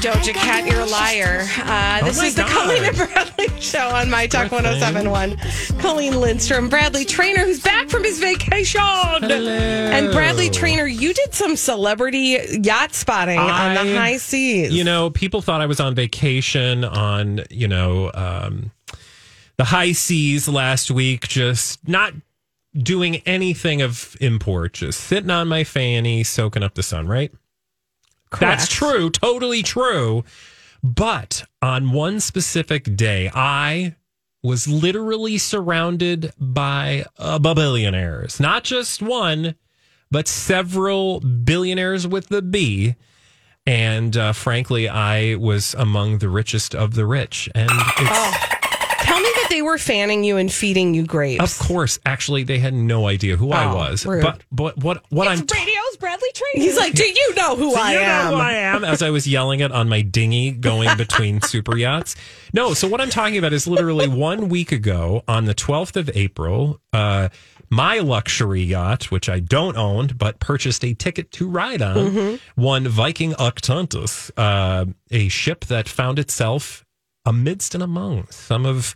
Doja Cat. You're a liar. Uh, this Oh is the God. Colleen and Bradley show on My Talk 1071. Colleen Lindstrom, Bradley Traynor, who's back from his vacation. And Bradley Traynor, you did some celebrity yacht spotting on the high seas. You know, people thought I was on vacation on, you know, um, the high seas last week, just not doing anything of import, just sitting on my fanny, soaking up the sun, right? That's true, totally true. But on one specific day, I was literally surrounded by uh, billionaires, not just one, but several billionaires with the B. And uh, frankly, I was among the richest of the rich. And it's, Tell me that they were fanning you and feeding you grapes. of course, actually, they had no idea who I Oh, was. rude. But, but what, what I'm radio's Bradley Traynor. He's like, do you know who I you know am? who I am? As I was yelling it on my dinghy going between super yachts. No, so what I'm talking about is literally one week ago on the 12th of April, uh, my luxury yacht, which I don't own, but purchased a ticket to ride on, Mm-hmm. one Viking Octantis, uh, a ship that found itself amidst and among some of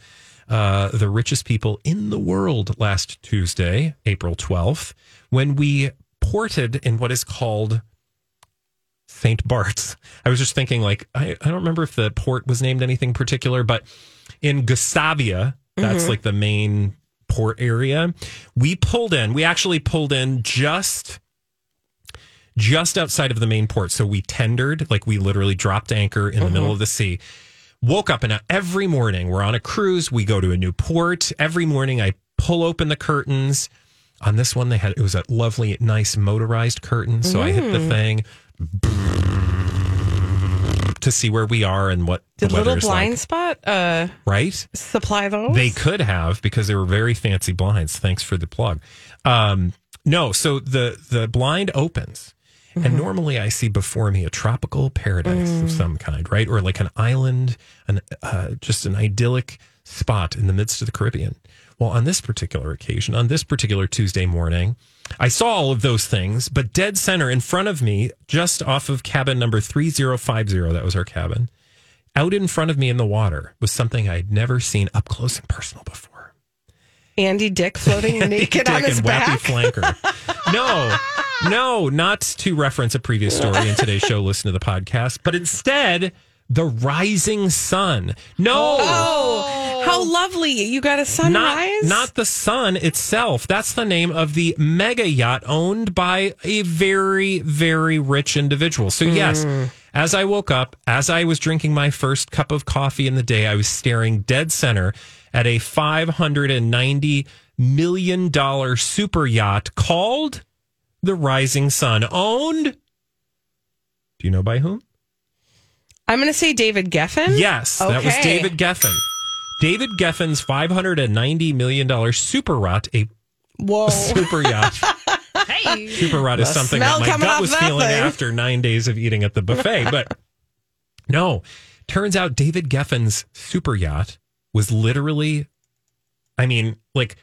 uh, the richest people in the world last Tuesday, April 12th, when we ported in what is called St. Bart's. I was just thinking, like, I, I don't remember if the port was named anything particular, but in Gustavia, that's like the main port area. We pulled in, we actually pulled in just just outside of the main port. So we tendered, like we literally dropped anchor in the middle of the sea. Woke up and every morning we're on a cruise. We go to a new port. Every morning I pull open the curtains. On this one, they had it was a lovely, nice motorized curtain. So I hit the thing to see where we are and what Did the Little Blind like. Spot uh, Right? supply those? They could have because they were very fancy blinds. Thanks for the plug. Um, no, so the the blind opens, Mm-hmm. and normally I see before me a tropical paradise Mm. of some kind, right, or like an island, an uh, just an idyllic spot in the midst of the Caribbean. Well, on this particular occasion, on this particular Tuesday morning, I saw all of those things, but dead center in front of me, just off of cabin number 3050, that was our cabin, out in front of me in the water was something I'd never seen up close and personal before. Andy Dick floating naked on his and back. Wappy Flanker. no, no, not to reference a previous story in today's show, listen to the podcast, but instead, the rising sun. No. Oh, how lovely. You got a sunrise? Not, not the sun itself. That's the name of the mega yacht owned by a very, very rich individual. So, yes, hmm. as I woke up, as I was drinking my first cup of coffee in the day, I was staring dead center at a $590 million super yacht called the Rising Sun, owned. Do you know by whom? I'm going to say David Geffen. Yes, that was David Geffen. David Geffen's $590 million super yacht, a Whoa. super yacht. hey. Super yacht is something that my coming gut was feeling thing. after nine days of eating at the buffet. But no, turns out David Geffen's super yacht was literally, I mean, like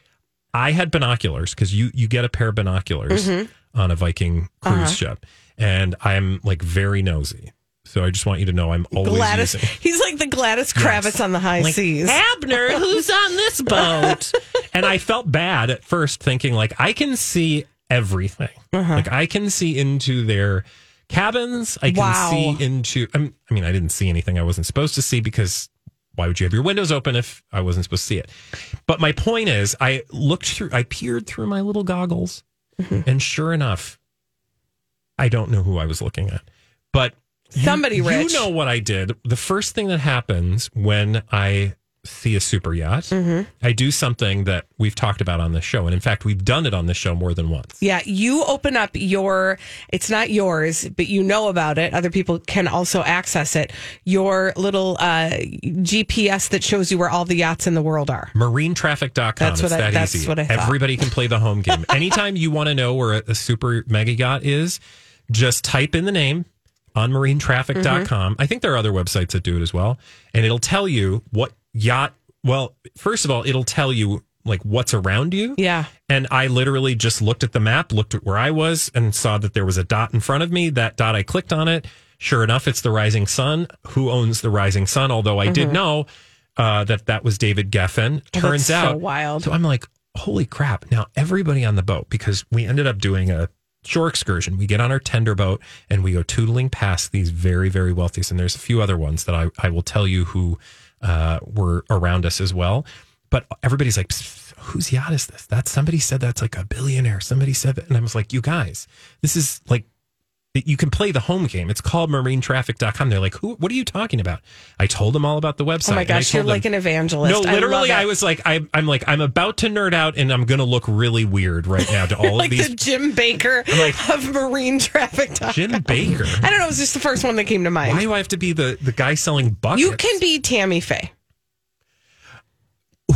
I had binoculars because you you get a pair of binoculars Mm-hmm. On a Viking cruise Uh-huh. ship, and I'm like very nosy. So I just want you to know I'm always Gladys. using. He's like the Gladys Kravitz on the high Like, seas. Abner, who's on this boat? and I felt bad at first, thinking like I can see everything. Uh-huh. Like I can see into their cabins. I can Wow. see into. I'm- I mean, I didn't see anything I wasn't supposed to see because why would you have your windows open if I wasn't supposed to see it? But my point is, I looked through, I peered through my little goggles, Mm-hmm. and sure enough, I don't know who I was looking at, but you- Somebody you, rich. know what I did. The first thing that happens when I see a super yacht, Mm-hmm. I do something that we've talked about on the show, and in fact, we've done it on the show more than once. Yeah, you open up your, it's not yours, but you know about it. Other people can also access it. Your little uh, GPS that shows you where all the yachts in the world are. marinetraffic.com. That's it's what I- that that's easy. what I thought. Everybody can play the home game. Anytime you want to know where a, a super mega yacht is, just type in the name on marinetraffic.com. Mm-hmm. I think there are other websites that do it as well. And it'll tell you what yacht, well, first of all, it'll tell you like what's around you. Yeah. And I literally just looked at the map, looked at where I was, and saw that there was a dot in front of me. That dot, I clicked on it. Sure enough, it's the Rising Sun. Who owns the Rising Sun? Although I did know uh, that that was David Geffen. Turns Mm-hmm. Oh, that's so out, wild. So I'm like, holy crap! Now everybody on the boat because we ended up doing a shore excursion. We get on our tender boat and we go tootling past these very very wealthy. And there's a few other ones that I I will tell you who uh, were around us as well. But everybody's like, "Psst, whose yacht is this? That somebody said that's like a billionaire. Somebody said that. And I was like, you guys, this is like, you can play the home game. It's called marinetraffic.com. They're like, who, what are you talking about? I told them all about the website. Oh my gosh, you're them- like an evangelist. No, literally, it. I, was like, I, I'm like, I'm about to nerd out and I'm going to look really weird right now to all like of these. the Jim Bakker like- of marine traffic. Jim Bakker. I don't know. It was just the first one that came to mind. Why do I have to be the, the guy selling buckets? you can be Tammy Faye.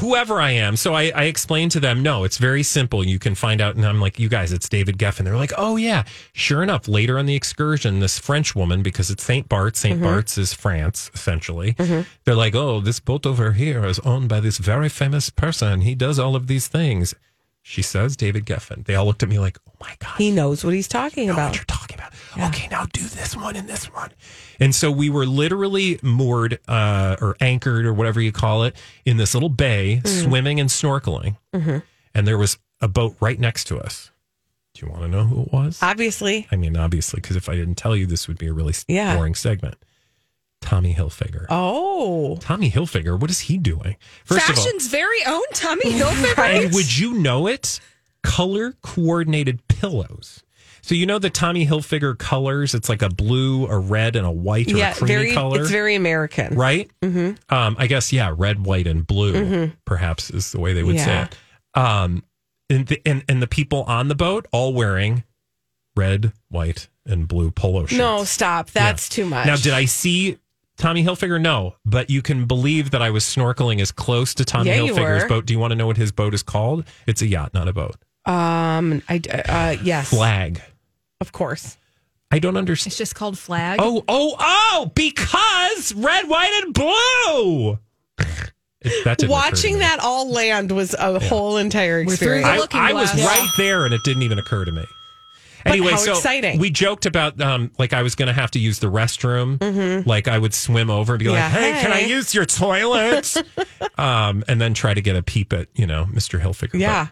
Whoever I am. So I, I explained to them, no, it's very simple. You can find out. And I'm like, you guys, it's David Geffen. They're like, oh, yeah. Sure enough, later on the excursion, this French woman, because it's St. Bart's, saint mm-hmm. Bart's is France, essentially. Mm-hmm. They're like, oh, this boat over here is owned by this very famous person. He does all of these things. She says, David Geffen. They all looked at me like, oh my God He knows what he's talking about. what you're talking about. Okay, now do this one and this one. And so we were literally moored uh, or anchored or whatever you call it in this little bay, Mm. swimming and snorkeling. Mm-hmm. And there was a boat right next to us. Do you want to know who it was? Obviously, I mean, obviously, because if I didn't tell you, this would be a really Yeah. boring segment. Tommy Hilfiger. oh, Tommy Hilfiger, what is he doing? First of all, Fashion's very own Tommy Hilfiger. and would you know it? Color coordinated pillows. So you know the Tommy Hilfiger colors? It's like a blue, a red, and a white or yeah, a creamy very. color, It's very American. right? Mm-hmm. Um, I guess yeah, red, white, and blue. Perhaps is the way they would Yeah. say it. Um, and the, and and the people on the boat all wearing red, white, and blue polo shirts. No, stop. That's Yeah. too much. Now, did I see Tommy Hilfiger? No, but you can believe that I was snorkeling as close to Tommy Yeah, Hilfiger's boat. Do you want to know what his boat is called? It's a yacht, not a boat. Um, I uh, yes, Flag. Of course. I don't understand. It's just called Flag. Oh, oh, oh! Because red, white, and blue. It- that didn't occur to Watching that all land was a whole entire experience. I, I was glass. right there, and it didn't even occur to me. But Anyway, how so exciting. we joked about um, like I was going to have to use the restroom. Like I would swim over and be Mm-hmm. Yeah, like, "Hey, can I use your toilet?" um, and then try to get a peep at you know Mr. Hilfiger. But yeah,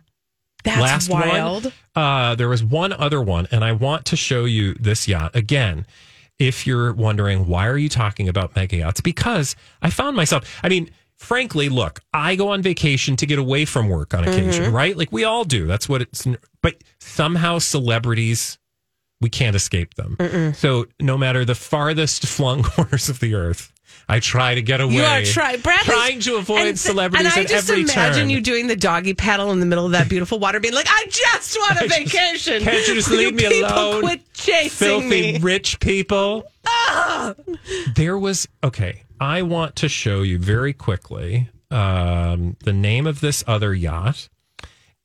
that's last wild. one. Uh, there was one other one, and I want to show you this yacht again. If you're wondering why are you talking about mega yachts, because I found myself. I mean, frankly, look, I go on vacation to get away from work on occasion, Mm-hmm. right? Like we all do. That's what it's. But somehow celebrities, we can't escape them. So no matter the farthest flung corners of the earth, I try to get away. You are trying, Bradley's- trying to avoid and celebrities And I at just every imagine turn. you doing the doggy paddle in the middle of that beautiful water, being like, "I just want a I just- vacation. can't you just Will leave me people alone? Quit chasing filthy me." rich people. There was okay. I want to show you very quickly um, the name of this other yacht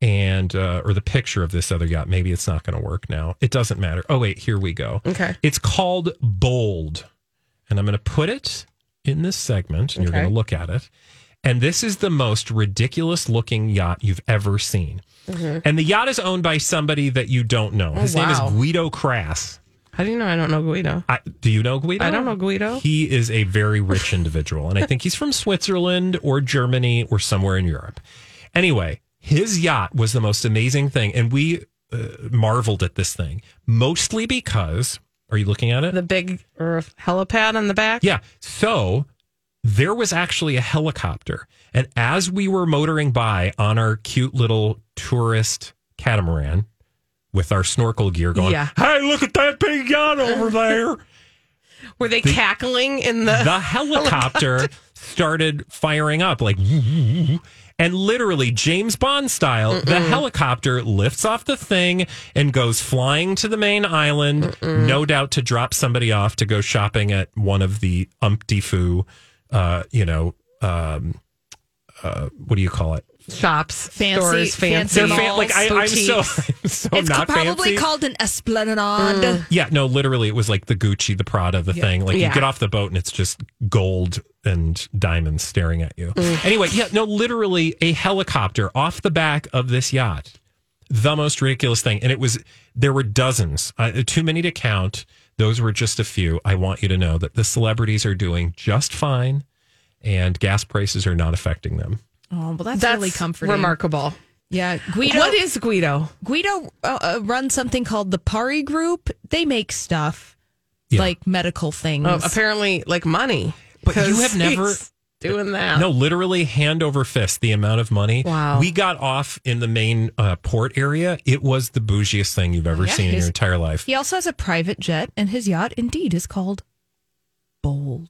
and uh, or the picture of this other yacht. Maybe it's not going to work now. It doesn't matter. Oh wait, here we go. Okay. It's called Bold, and I'm going to put it in this segment, and you're going to look at it. And this is the most ridiculous looking yacht you've ever seen. And the yacht is owned by somebody that you don't know. His name wow. is Guido Krass. How do you know I don't know Guido? I, do you know Guido? I don't know Guido. He is a very rich individual, and I think he's from Switzerland or Germany or somewhere in Europe. Anyway, his yacht was the most amazing thing, and we uh, marveled at this thing mostly because Are you looking at it? The big helipad on the back. Yeah. So there was actually a helicopter. And as we were motoring by on our cute little tourist catamaran with our snorkel gear going, Yeah. hey, look at that big yacht over there. Were they cackling in the? the helicopter started firing up like and literally James Bond style the helicopter lifts off the thing and goes flying to the main island no doubt to drop somebody off to go shopping at one of the umpty foo uh you know um uh what do you call it shops, Fancy- stores, fancy fancy. they're like I, I'm so, boutiques. so it's not probably fancy. called an esplanade. Yeah, no, literally, it was like the Gucci, the Prada, the thing. Like Yeah. you get off the boat and it's just gold and diamonds staring at you. Anyway, yeah, no, literally a helicopter off the back of this yacht. The most ridiculous thing. And it was, there were dozens, uh, too many to count. Those were just a few. I want you to know that the celebrities are doing just fine and gas prices are not affecting them. Oh, well, that's, That's really comforting. Remarkable. Yeah, Guido. What is Guido? Guido uh, uh, runs something called the Pari Group. They make stuff Yeah. like medical things. Oh, apparently, like money. But you have never- he's doing that. No, literally hand over fist, the amount of money. Wow. We got off in the main uh, port area. It was the bougiest thing you've ever Yeah, seen in your entire life. he also has a private jet, and his yacht indeed is called Bold.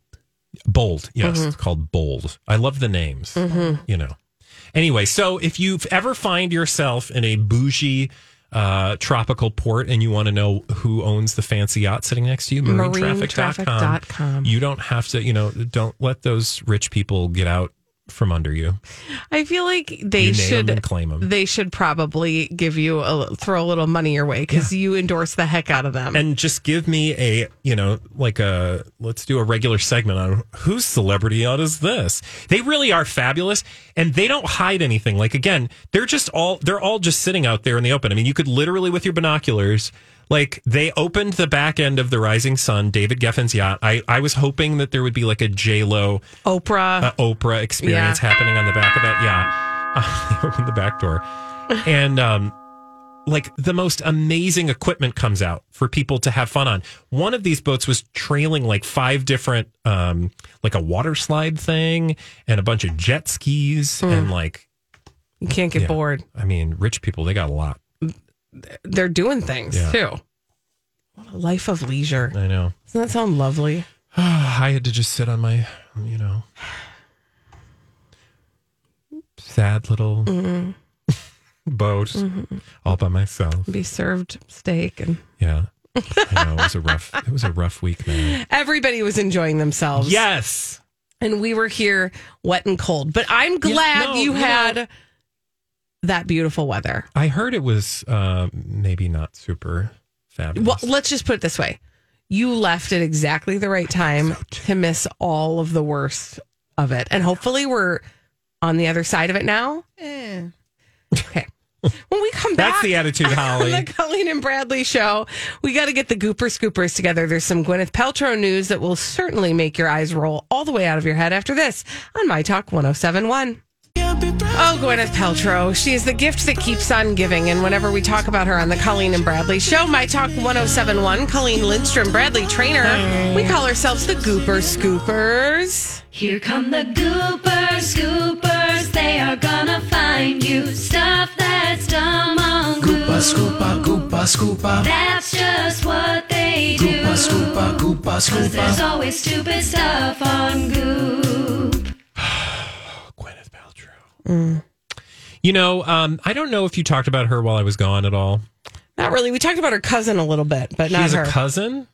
Bold. Yes, Mm-hmm. it's called Bold. I love the names, you know. Anyway, so if you ever find yourself in a bougie uh, tropical port and you want to know who owns the fancy yacht sitting next to you, marinetraffic.com. Marinetraffic.com. You don't have to, you know, don't let those rich people get out from under you. I feel like they You name 'em should and claim 'em. They should probably give you a throw a little money your way because you endorse the heck out of them. and just give me a you know like a let's do a regular segment on whose celebrity yacht is this they really are fabulous and they don't hide anything like again they're just all they're all just sitting out there in the open i mean you could literally with your binoculars like they opened the back end of the rising sun david geffen's yacht i i was hoping that there would be like a j-lo Oprah. uh, Oprah experience Yeah. happening on the back of that yacht. They opened the back door, and um, like the most amazing equipment comes out for people to have fun on. One of these boats was trailing like five different, um, like a water slide thing and a bunch of jet skis and like, you can't get yeah. bored. I mean, rich people they got a lot. They're doing things Yeah. too. What a life of leisure. I know. Doesn't that sound lovely? I had to just sit on my, you know, sad little mm-hmm. boat mm-hmm. all by myself. Be served steak and Yeah. I know it was a rough it was a rough week, man. everybody was enjoying themselves. Yes. and we were here wet and cold. But I'm glad no, you you had that beautiful weather. I heard it was uh, maybe not super fabulous. Well, let's just put it this way: you left at exactly the right time to miss all of the worst of it, and hopefully we're on the other side of it now. Okay. When we come back, That's the attitude, Holly. on the Colleen and Bradley show, we got to get the Gooper Scoopers together. There's some Gwyneth Paltrow news that will certainly make your eyes roll all the way out of your head after this on My Talk 1071. Oh, Gwyneth Paltrow. She is the gift that keeps on giving. And whenever we talk about her on the Colleen and Bradley show, My Talk 1071, Colleen Lindstrom, Bradley Traynor, we call ourselves the Gooper Scoopers. Here come the Gooper Scoopers. They are gonna find you stuff that's dumb on Goop. Scoopa, Goopa, Scoopa, That's just what they do. Goopa, Scoopa, Goopa, Cause there's always stupid stuff on Goop. Paltrow. You know, um, I don't know if you talked about her while I was gone at all. Not really. We talked about her cousin a little bit, but She not has her. a cousin.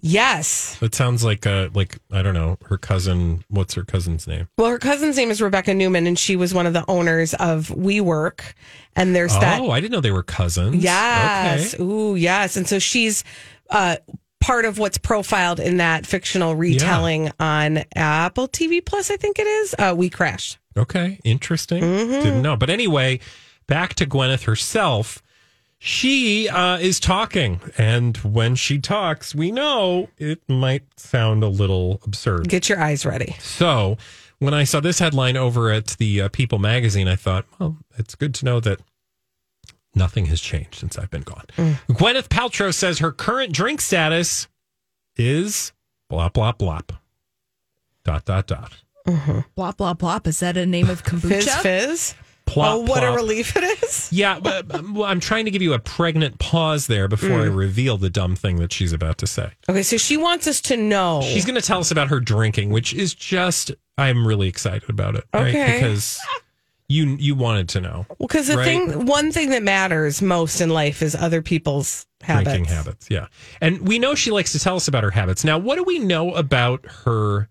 yes. It sounds like uh like I don't know her cousin. What's her cousin's name? Well, her cousin's name is Rebekah Neumann, and she was one of the owners of WeWork. And there's that. Oh, I didn't know they were cousins. Yes. Okay. Ooh, yes. And so she's uh, part of what's profiled in that fictional retelling on Apple TV Plus, I think it is. Uh, WeCrashed. Okay, interesting. Mm-hmm. Didn't know. But anyway, back to Gwyneth herself. She uh, is talking, and when she talks, we know it might sound a little absurd. Get your eyes ready. So, when I saw this headline over at the uh, People magazine, I thought, well, it's good to know that nothing has changed since I've been gone. Gwyneth Paltrow says her current drink status is blop blop blop. Dot dot dot. Mm-hmm. Blop, blop, blop. Is that a name of kombucha? Fizz fizz. Plop, oh, what a relief it is. Yeah, but well, I'm trying to give you a pregnant pause there before I mm. reveal the dumb thing that she's about to say. Okay, so she wants us to know. She's going to tell us about her drinking, which is just I'm really excited about it, right? Okay. Because you you wanted to know Well, because the right? thing, one thing that matters most in life is other people's habits. drinking habits. Yeah, and we know she likes to tell us about her habits. Now, what do we know about her?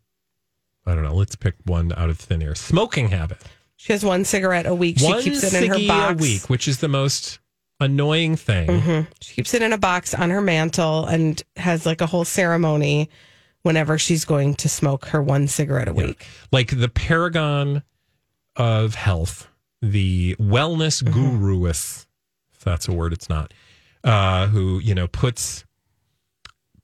I don't know. Let's pick one out of thin air. Smoking habit. She has one cigarette a week. one she keeps it in her box a week, which is the most annoying thing. Mm-hmm. She keeps it in a box on her mantle and has like a whole ceremony whenever she's going to smoke her one cigarette a week. like the paragon of health, the wellness Mm-hmm. guruess, if that's a word, it's not, uh, who, you know, puts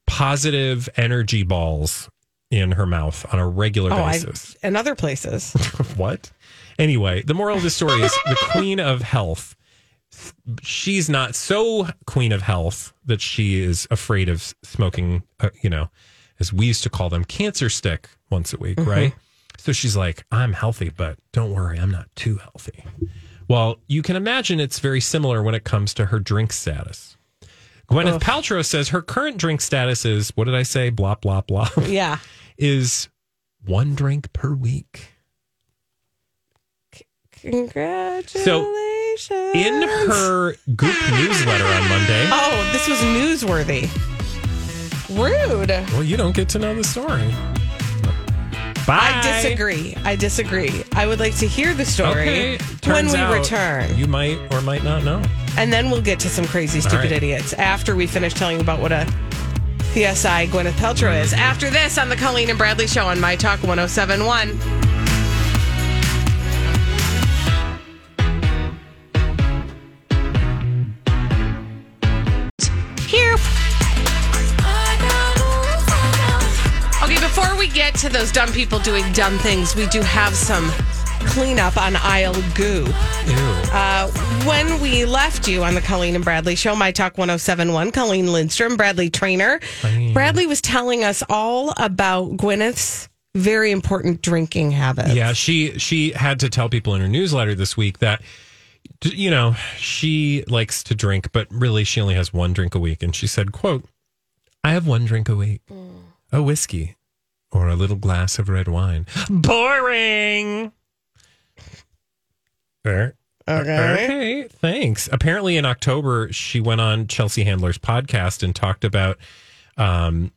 positive energy balls in her mouth on a regular Oh, basis. and other places. what? Anyway, the moral of the story is the queen of health. She's not so queen of health that she is afraid of smoking, uh, you know, as we used to call them, cancer stick once a week, right? So she's like, I'm healthy, but don't worry, I'm not too healthy. Well, you can imagine it's very similar when it comes to her drink status. Gwyneth Paltrow says her current drink status is, what did I say? Blah, blah, blah. yeah. is one drink per week. Congratulations. So, In her Goop newsletter on Monday, Oh, this was newsworthy. Rude. well, you don't get to know the story. Bye. I disagree. I disagree. I would like to hear the story Okay. when we out return. You might or might not know. And then we'll get to some crazy, stupid right. idiots after we finish telling you about what a PSI Gwyneth Paltrow is. After this on the Colleen and Bradley Show on My Talk 1071. Here. Okay, before we get to those dumb people doing dumb things, we do have some cleanup on aisle goo. Uh, when we left you on the Colleen and Bradley show, My Talk 1071, Colleen Lindstrom, Bradley Traynor. Bradley was telling us all about Gwyneth's very important drinking habits. yeah, she she had to tell people in her newsletter this week that you know she likes to drink, but really she only has one drink a week. And she said, "quote I have one drink a week, a whiskey or a little glass of red wine." Boring. Okay. Okay, thanks. Apparently, in October, she went on Chelsea Handler's podcast and talked about um,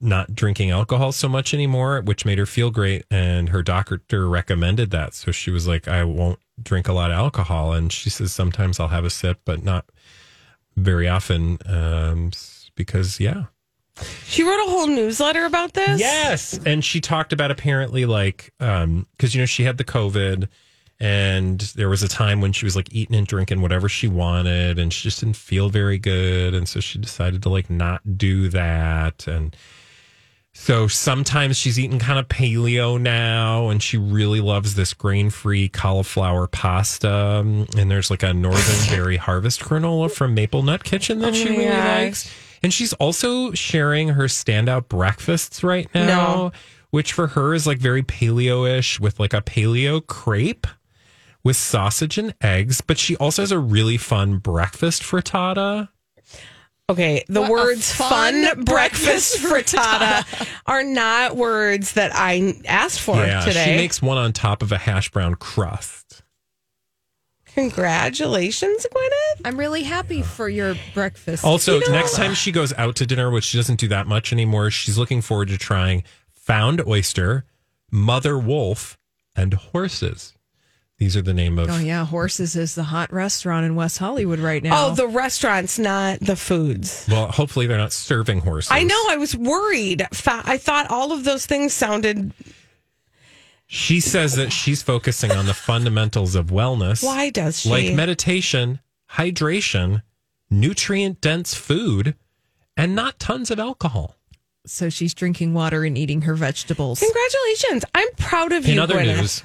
not drinking alcohol so much anymore, which made her feel great. And her doctor recommended that. So she was like, I won't drink a lot of alcohol. And she says, sometimes I'll have a sip, but not very often. Um, because, yeah. She wrote a whole newsletter about this. Yes. And she talked about apparently like um because you know she had the COVID and there was a time when she was like eating and drinking whatever she wanted and she just didn't feel very good and so she decided to like not do that and so sometimes she's eating kind of paleo now and she really loves this grain-free cauliflower pasta and there's like a northern berry harvest granola from Maple Nut Kitchen that Oh she really gosh. likes and she's also sharing her standout breakfasts right now, No. which for her is like very paleo ish with like a paleo crepe with sausage and eggs. But she also has a really fun breakfast frittata. Okay, the What words fun fun, breakfast frittata are not words that I asked for yeah, today. she makes one on top of a hash brown crust. Congratulations, Gwyneth. I'm really happy for your breakfast. Also, You know- next time she goes out to dinner, which she doesn't do that much anymore, she's looking forward to trying found oyster, mother wolf, and horses. These are the name of Oh yeah, Horses is the hot restaurant in West Hollywood right now. Oh, the restaurants, not the foods. Well, hopefully they're not serving horses. I know. I was worried. I thought all of those things sounded. She says that she's focusing on the fundamentals of wellness. Why does she? Like meditation, hydration, nutrient dense food, and not tons of alcohol. so she's drinking water and eating her vegetables. Congratulations! I'm proud of you, In other Gwyneth. news, Who cares?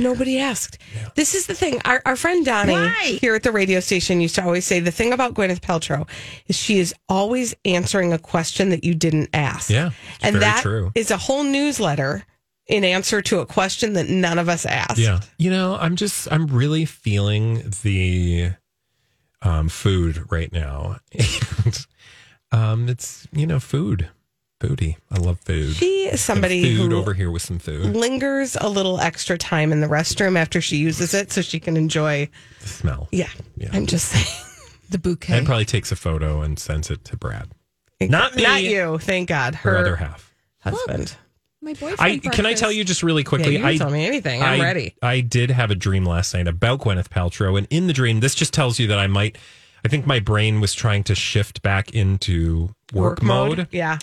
Nobody asked. This is the thing. Our, our friend Donnie here at the radio station used to always say the thing about Gwyneth Paltrow is she is always answering a question that you didn't ask. Yeah, it's and very that is true. a whole newsletter in answer to a question that none of us asked. Yeah. You know, I'm just I'm really feeling the um food right now. And um it's you know, food. Foodie. I love food. She is somebody food who over here with some food. lingers a little extra time in the restroom after she uses it so she can enjoy. The smell. Yeah, Yeah. I'm just saying. The bouquet. And probably takes a photo and sends it to Brad. Not me. Not you. Thank God. Her Her other half. husband. My boyfriend. I can I tell you just really quickly? Yeah, you I can tell me anything. I'm I- ready. I did have a dream last night about Gwyneth Paltrow, and in the dream, this just tells you that I might. I think my brain was trying to shift back into work, mode. Yeah.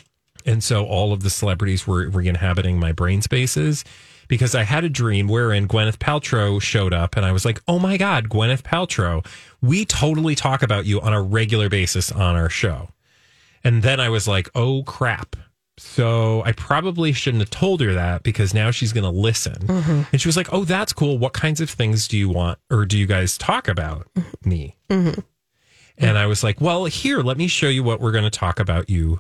And so all of the celebrities were re-inhabiting my brain spaces because I had a dream wherein Gwyneth Paltrow showed up and I was like, oh my God, Gwyneth Paltrow, we totally talk about you on a regular basis on our show. And then I was like, oh crap. So I probably shouldn't have told her that because now she's going to listen. Mm-hmm. And she was like, oh, that's cool. What kinds of things do you want or do you guys talk about mm-hmm. me? Mm-hmm. And I was like, well, here, let me show you what we're going to talk about you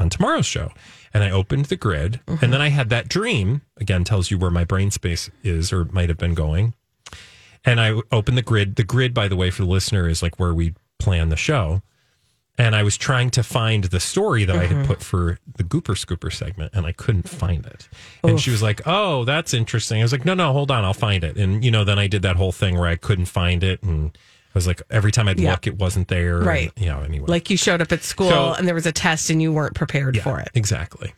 on tomorrow's show. And I opened the grid, and then I had that dream. Again, tells you where my brain space is or might have been going. And I opened the grid. The grid, by the way, for the listener, is like where we plan the show. And I was trying to find the story that I had mm-hmm. put for the Gooper Scooper segment, and I couldn't find it. And she was like, "Oh, that's interesting." I was like, "No, no, hold on, I'll find it." And you know, then I did that whole thing where I couldn't find it, and was like, every time I'd Yeah. look, it wasn't there. Right. And, you know, anyway. Like you showed up at school So- and there was a test and you weren't prepared Yeah, for it. Exactly.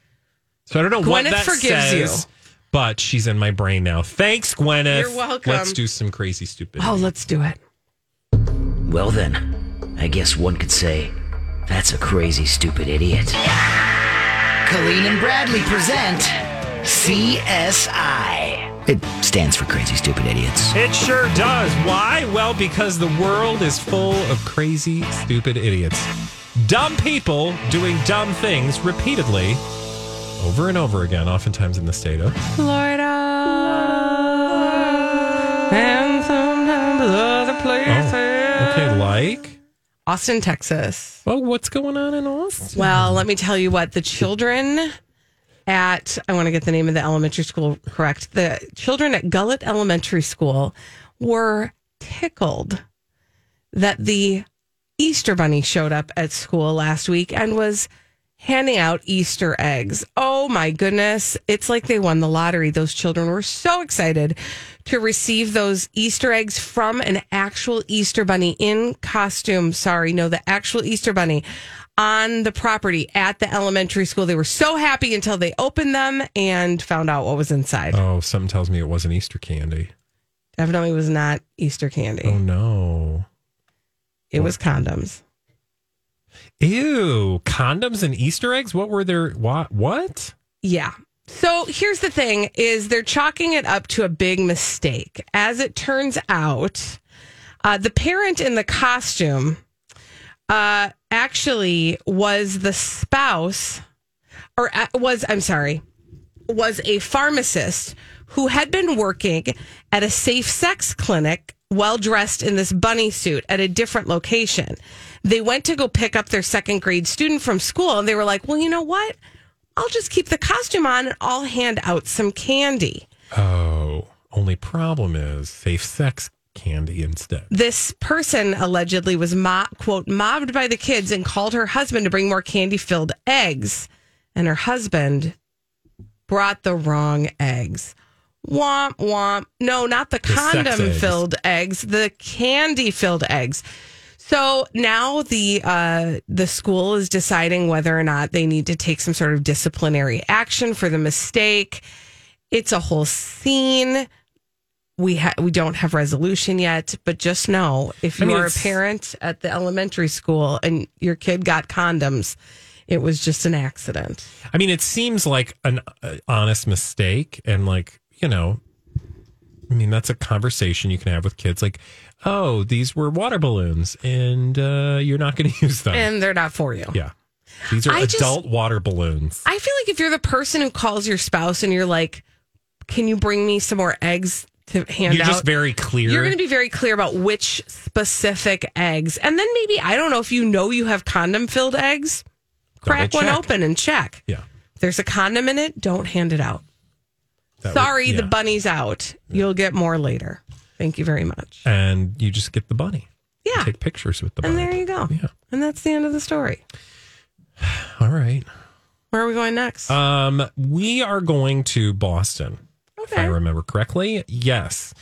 So I don't know what Gwyneth that forgives says, you. but she's in my brain now. Thanks, Gwyneth. You're welcome. Let's do some crazy stupid. Oh, let's do it. Well, then, I guess one could say that's a crazy, stupid idiot. Colleen and Bradley present CSI. It stands for Crazy Stupid Idiots. It sure does. Why? Well, because the world is full of crazy, stupid idiots. Dumb people doing dumb things repeatedly over and over again, oftentimes in the state of. Florida. And sometimes other places. Oh, okay, like. Austin, Texas. Oh, what's going on in Austin? Well, let me tell you what the children at, I want to get the name of the elementary school correct. The children at Gullett Elementary School were tickled that the Easter Bunny showed up at school last week and was handing out Easter eggs. Oh my goodness. It's like they won the lottery. Those children were so excited to receive those Easter eggs from an actual Easter Bunny in costume. Sorry, no, the actual Easter Bunny on the property at the elementary school. They were so happy until they opened them and found out what was inside. Oh, something tells me it wasn't Easter candy. Definitely was not Easter candy. Oh, no. It was condoms. Ew, condoms and Easter eggs? What were their what what? Yeah. So here's the thing is they're chalking it up to a big mistake. As it turns out, uh, the parent in the costume uh, actually was the spouse or uh, was I'm sorry, was a pharmacist who had been working at a safe sex clinic well dressed in this bunny suit at a different location. They went to go pick up their second grade student from school and they were like, well, you know what? I'll just keep the costume on and I'll hand out some candy. Oh, only problem is safe sex candy instead. This person allegedly was, mo- quote, mobbed by the kids and called her husband to bring more candy filled eggs. And her husband brought the wrong eggs. Womp womp. No, not the, The condom eggs. filled eggs, the candy filled eggs. So now the uh, the school is deciding whether or not they need to take some sort of disciplinary action for the mistake. It's a whole scene. We ha- we don't have resolution yet, but just know if I you mean, are a parent at the elementary school and your kid got condoms, it was just an accident. I mean, it seems like an uh, honest mistake, and like you know, I mean, that's a conversation you can have with kids. Like, oh, these were water balloons, and uh, you're not going to use them. And they're not for you. yeah, these are I just- adult water balloons. I feel like if you're the person who calls your spouse and you're like, can you bring me some more eggs to hand You're out? just very clear. You're going to be very clear about which specific eggs. And then maybe, I don't know if you know you have condom filled eggs, crack one open and check. Yeah. If there's a condom in it, don't hand it out. That would- Sorry, the bunny's out. You'll get more later. Thank you very much. And you just get the bunny. Yeah. Take pictures with the bunny. And there you go. Yeah. And that's the end of the story. All right. Where are we going next? Um, we are going to Boston, if I remember correctly. Yes.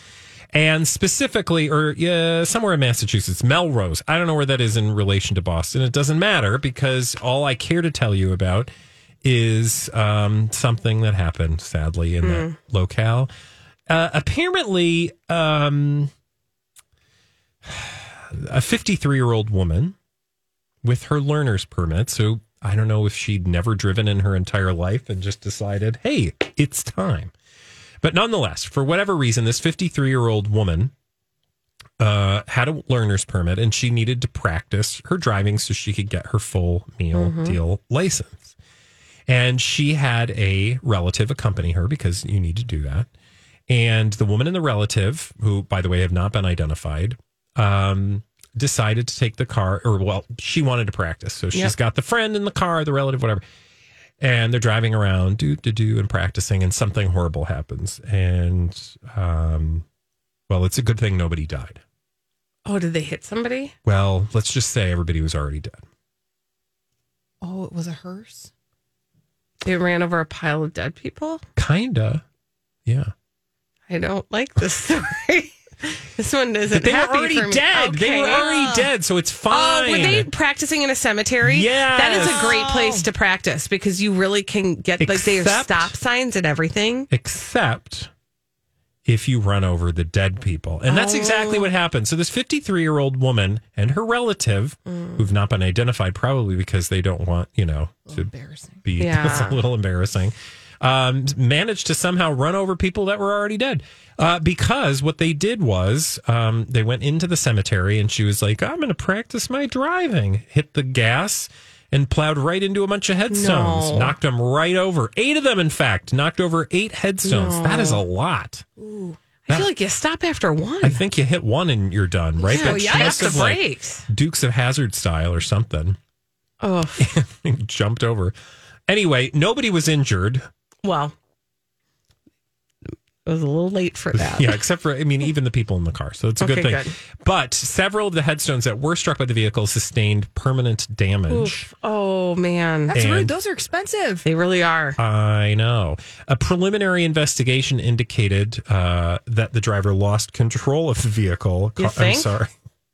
And specifically, or uh, somewhere in Massachusetts, Melrose. I don't know where that is in relation to Boston. It doesn't matter because all I care to tell you about is um, something that happened, sadly, in that locale. Uh, apparently, um, a 53 year old woman with her learner's permit. So I don't know if she'd never driven in her entire life and just decided, hey, it's time. But nonetheless, for whatever reason, this 53 year old woman uh, had a learner's permit and she needed to practice her driving so she could get her full meal deal license. And she had a relative accompany her because you need to do that. And the woman and the relative, who, by the way, have not been identified, um, decided to take the car, or well, she wanted to practice. So she's Yep. got the friend in the car, the relative, whatever. And they're driving around, do, do, do, and practicing, and something horrible happens. And, um, well, it's a good thing nobody died. oh, did they hit somebody? Well, let's just say everybody was already dead. Oh, it was a hearse. They ran over a pile of dead people? Kinda. Yeah. I don't like this story. this one isn't they were already dead. They Okay. were already dead, so it's fine. Oh, were they practicing in a cemetery? Yeah, That is a great place oh. to practice because you really can get like they have stop signs and everything. except if you run over the dead people. And that's exactly what oh. happened. So this 53 year old woman and her relative, mm. who've not been identified, probably because they don't want, you know, to Embarrassing. be Yeah. a little embarrassing. Um, managed to somehow run over people that were already dead. Uh, because what they did was um, they went into the cemetery and she was like, I'm going to practice my driving. Hit the gas and plowed right into a bunch of headstones. No. Knocked them right over. Eight of them, in fact, knocked over eight headstones. That is a lot. I feel like you stop after one. I think you hit one and you're done, right? Yeah, That yeah, have the like. Dukes of Hazzard style or something. Oh, Jumped over. Anyway, nobody was injured. Well, it was a little late for that. Yeah, except for I mean, even the people in the car. So it's a good thing. good. But several of the headstones that were struck by the vehicle sustained permanent damage. Oof. Oh man, That's And- rude. Those are expensive. they really are. I know. A preliminary investigation indicated uh, that the driver lost control of the vehicle. You I'm sorry,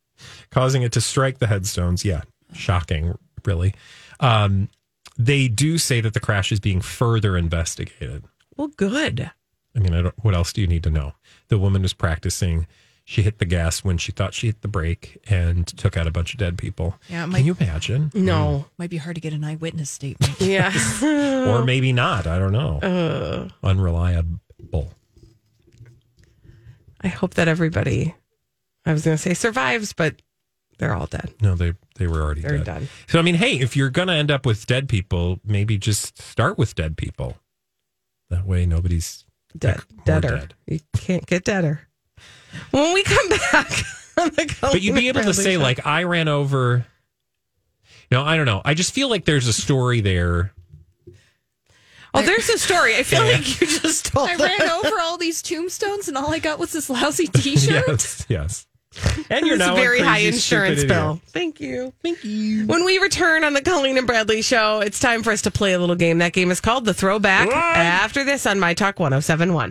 causing it to strike the headstones. Yeah, shocking, really. Um, they do say that the crash is being further investigated. Well, good. I mean, I don't, what else do you need to know? The woman was practicing. She hit the gas when she thought she hit the brake and took out a bunch of dead people. Yeah, it Can you imagine? No. Might be hard to get an eyewitness statement. Yeah. Or maybe not. I don't know. Uh. Unreliable. I hope that everybody, I was going to say survives, but they're all dead. No, they they were already They're dead. done. So I mean, hey, if you're gonna end up with dead people, maybe just start with dead people. That way, nobody's Dead. like, Deader. dead. You can't get deader. When we come back But you'd be able to say Show. like, I ran over. No, I don't know. I just feel like there's a story there. oh, there's a story. I feel Yeah. like you just told I us. ran over all these tombstones and all I got was this lousy T-shirt. Yes, yes. And you're It's now a very high insurance bill. Thank you. Thank you. When we return on the Colleen and Bradley show, it's time for us to play a little game. That game is called The Throwback. After this on My Talk 1071.